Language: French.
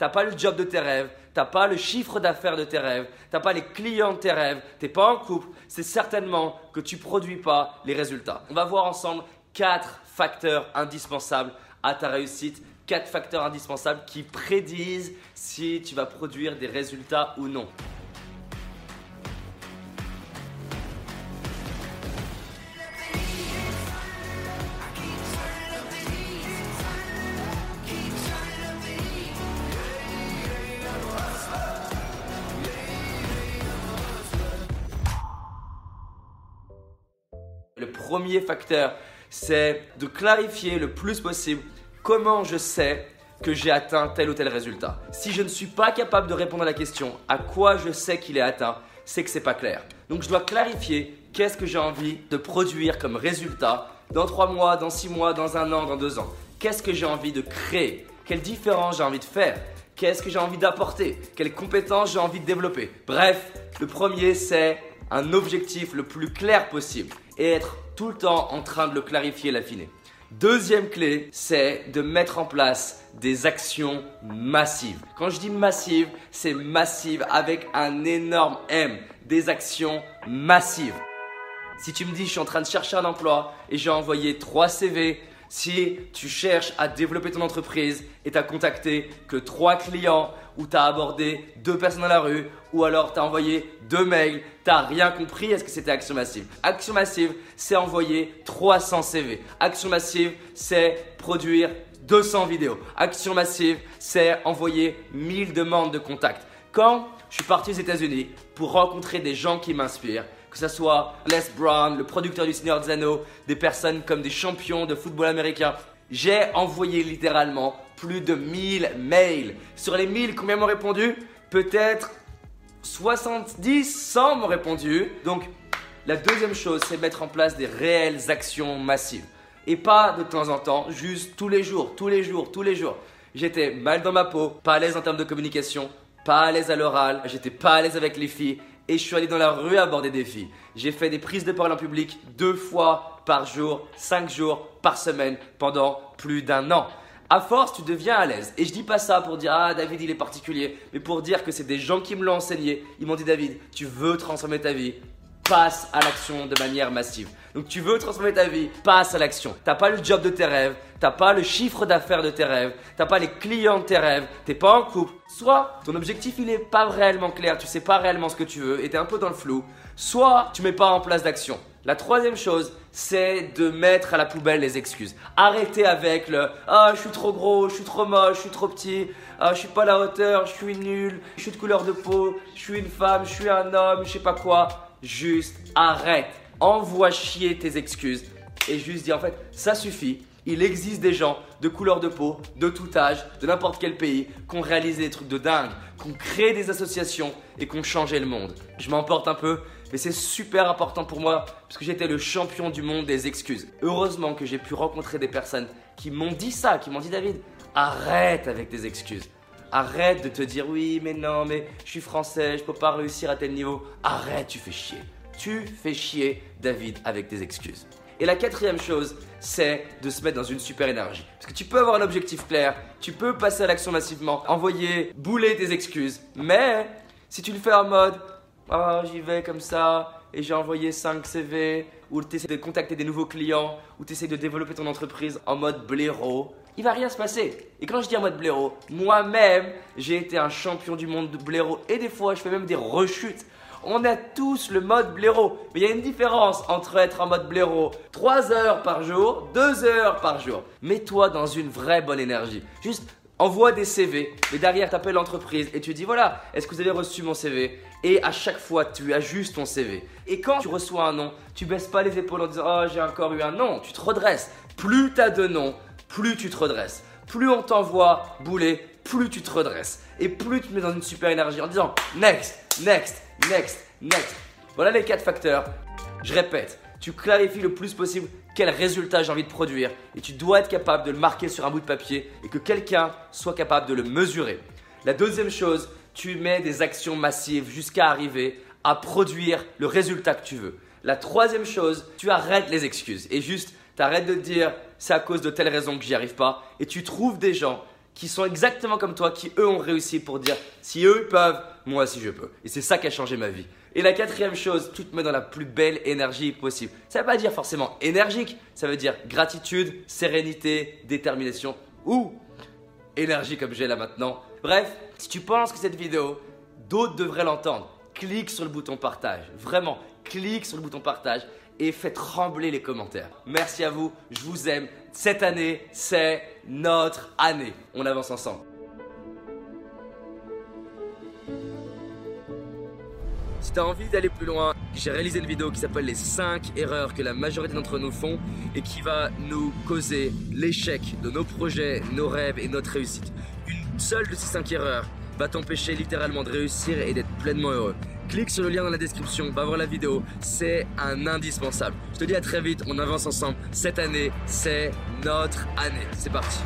t'as pas le job de tes rêves, t'as pas le chiffre d'affaires de tes rêves, t'as pas les clients de tes rêves, t'es pas en couple, c'est certainement que tu produis pas les résultats. On va voir ensemble quatre facteurs indispensables à ta réussite, quatre facteurs indispensables qui prédisent si tu vas produire des résultats ou non. Le premier facteur, c'est de clarifier le plus possible comment je sais que j'ai atteint tel ou tel résultat. Si je ne suis pas capable de répondre à la question à quoi je sais qu'il est atteint, c'est que c'est pas clair. Donc je dois clarifier qu'est-ce que j'ai envie de produire comme résultat dans 3 mois, dans 6 mois, dans un an, dans 2 ans. Qu'est-ce que j'ai envie de créer? Quelle différence j'ai envie de faire? Qu'est-ce que j'ai envie d'apporter? Quelles compétences j'ai envie de développer? Bref, le premier c'est un objectif le plus clair possible et être tout le temps en train de le clarifier et l'affiner. Deuxième clé, c'est de mettre en place des actions massives. Quand je dis massive, c'est massive avec un énorme M. Des actions massives. Si tu me dis je suis en train de chercher un emploi et j'ai envoyé 3 CV, si tu cherches à développer ton entreprise et tu as contacté que 3 clients ou tu as abordé 2 personnes dans la rue ou alors tu as envoyé 2 mails, tu n'as rien compris, est-ce que c'était action massive? Action massive, c'est envoyer 300 CV. Action massive, c'est produire 200 vidéos. Action massive, c'est envoyer 1000 demandes de contact. Quand je suis parti aux États-Unis pour rencontrer des gens qui m'inspirent, que ce soit Les Brown, le producteur du Seigneur des Anneaux, des personnes comme des champions de football américain. J'ai envoyé littéralement plus de 1000 mails. Sur les 1000, combien m'ont répondu? Peut-être 70, 100 m'ont répondu. Donc, la deuxième chose, c'est mettre en place des réelles actions massives. Et pas de temps en temps, juste tous les jours, tous les jours, tous les jours. J'étais mal dans ma peau, pas à l'aise en termes de communication, pas à l'aise à l'oral, j'étais pas à l'aise avec les filles et je suis allé dans la rue aborder des filles. J'ai fait des prises de parole en public deux fois par jour, cinq jours par semaine pendant plus d'un an. À force, tu deviens à l'aise. Et je dis pas ça pour dire ah David il est particulier, mais pour dire que c'est des gens qui me l'ont enseigné. Ils m'ont dit David, tu veux transformer ta vie, passe à l'action de manière massive. Donc tu veux transformer ta vie, passe à l'action. T'as pas le job de tes rêves, t'as pas le chiffre d'affaires de tes rêves, t'as pas les clients de tes rêves, t'es pas en couple. Soit ton objectif il est pas réellement clair, tu sais pas réellement ce que tu veux et t'es un peu dans le flou. Soit tu mets pas en place d'action. La troisième chose, c'est de mettre à la poubelle les excuses. Arrêtez avec le ah je suis trop gros, je suis trop moche, je suis trop petit, ah je suis pas à la hauteur, je suis nul, je suis de couleur de peau, je suis une femme, je suis un homme, je sais pas quoi. Juste arrête envoie chier tes excuses et juste dis en fait, ça suffit. Il existe des gens de couleur de peau, de tout âge, de n'importe quel pays, qui ont réalisé des trucs de dingue, qui ont créé des associations et qui ont changé le monde. Je m'emporte un peu, mais c'est super important pour moi parce que j'étais le champion du monde des excuses. Heureusement que j'ai pu rencontrer des personnes qui m'ont dit ça, qui m'ont dit David, arrête avec tes excuses. Arrête de te dire oui, mais non, mais je suis français, je peux pas réussir à tel niveau. Arrête, tu fais chier tu fais chier David avec tes excuses. Et la quatrième chose, c'est de se mettre dans une super énergie. Parce que tu peux avoir un objectif clair, tu peux passer à l'action massivement, envoyer, bouler tes excuses. Mais si tu le fais en mode, oh, j'y vais comme ça, et j'ai envoyé 5 CV, ou tu essaies de contacter des nouveaux clients, ou tu essaies de développer ton entreprise en mode blaireau, il va rien se passer. Et quand je dis en mode blaireau, moi-même, j'ai été un champion du monde de blaireau, et des fois, je fais même des rechutes on a tous le mode blaireau. Mais il y a une différence entre être en mode blaireau 3 heures par jour, 2 heures par jour. Mets-toi dans une vraie bonne énergie. Juste envoie des CV, mais derrière t'appelles l'entreprise et tu dis voilà, est-ce que vous avez reçu mon CV Et à chaque fois tu ajustes ton CV. Et quand tu reçois un nom, tu baisses pas les épaules en disant oh j'ai encore eu un non, tu te redresses. Plus tu as de noms, plus tu te redresses. Plus on t'envoie bouler, plus tu te redresses. Et plus tu te mets dans une super énergie en disant next, next, next, next. Voilà les quatre facteurs. Je répète, tu clarifies le plus possible quel résultat j'ai envie de produire et tu dois être capable de le marquer sur un bout de papier et que quelqu'un soit capable de le mesurer. La deuxième chose, tu mets des actions massives jusqu'à arriver à produire le résultat que tu veux. La troisième chose, tu arrêtes les excuses et juste tu arrêtes de te dire c'est à cause de telle raison que j'y arrive pas et tu trouves des gens qui sont exactement comme toi, qui eux ont réussi pour dire si eux peuvent, moi aussi je peux. Et c'est ça qui a changé ma vie. Et la quatrième chose, tout te met dans la plus belle énergie possible. Ça ne veut pas dire forcément énergique, ça veut dire gratitude, sérénité, détermination ou énergie comme j'ai là maintenant. Bref, si tu penses que cette vidéo, d'autres devraient l'entendre, clique sur le bouton partage. Vraiment, clique sur le bouton partage et fais trembler les commentaires. Merci à vous, je vous aime. Cette année, c'est notre année. On avance ensemble. Si tu as envie d'aller plus loin, j'ai réalisé une vidéo qui s'appelle les 5 erreurs que la majorité d'entre nous font et qui va nous causer l'échec de nos projets, nos rêves et notre réussite. Une seule de ces 5 erreurs va t'empêcher littéralement de réussir et d'être pleinement heureux. Clique sur le lien dans la description, va voir la vidéo, c'est un indispensable. Je te dis à très vite, on avance ensemble. Cette année, c'est notre année. C'est parti.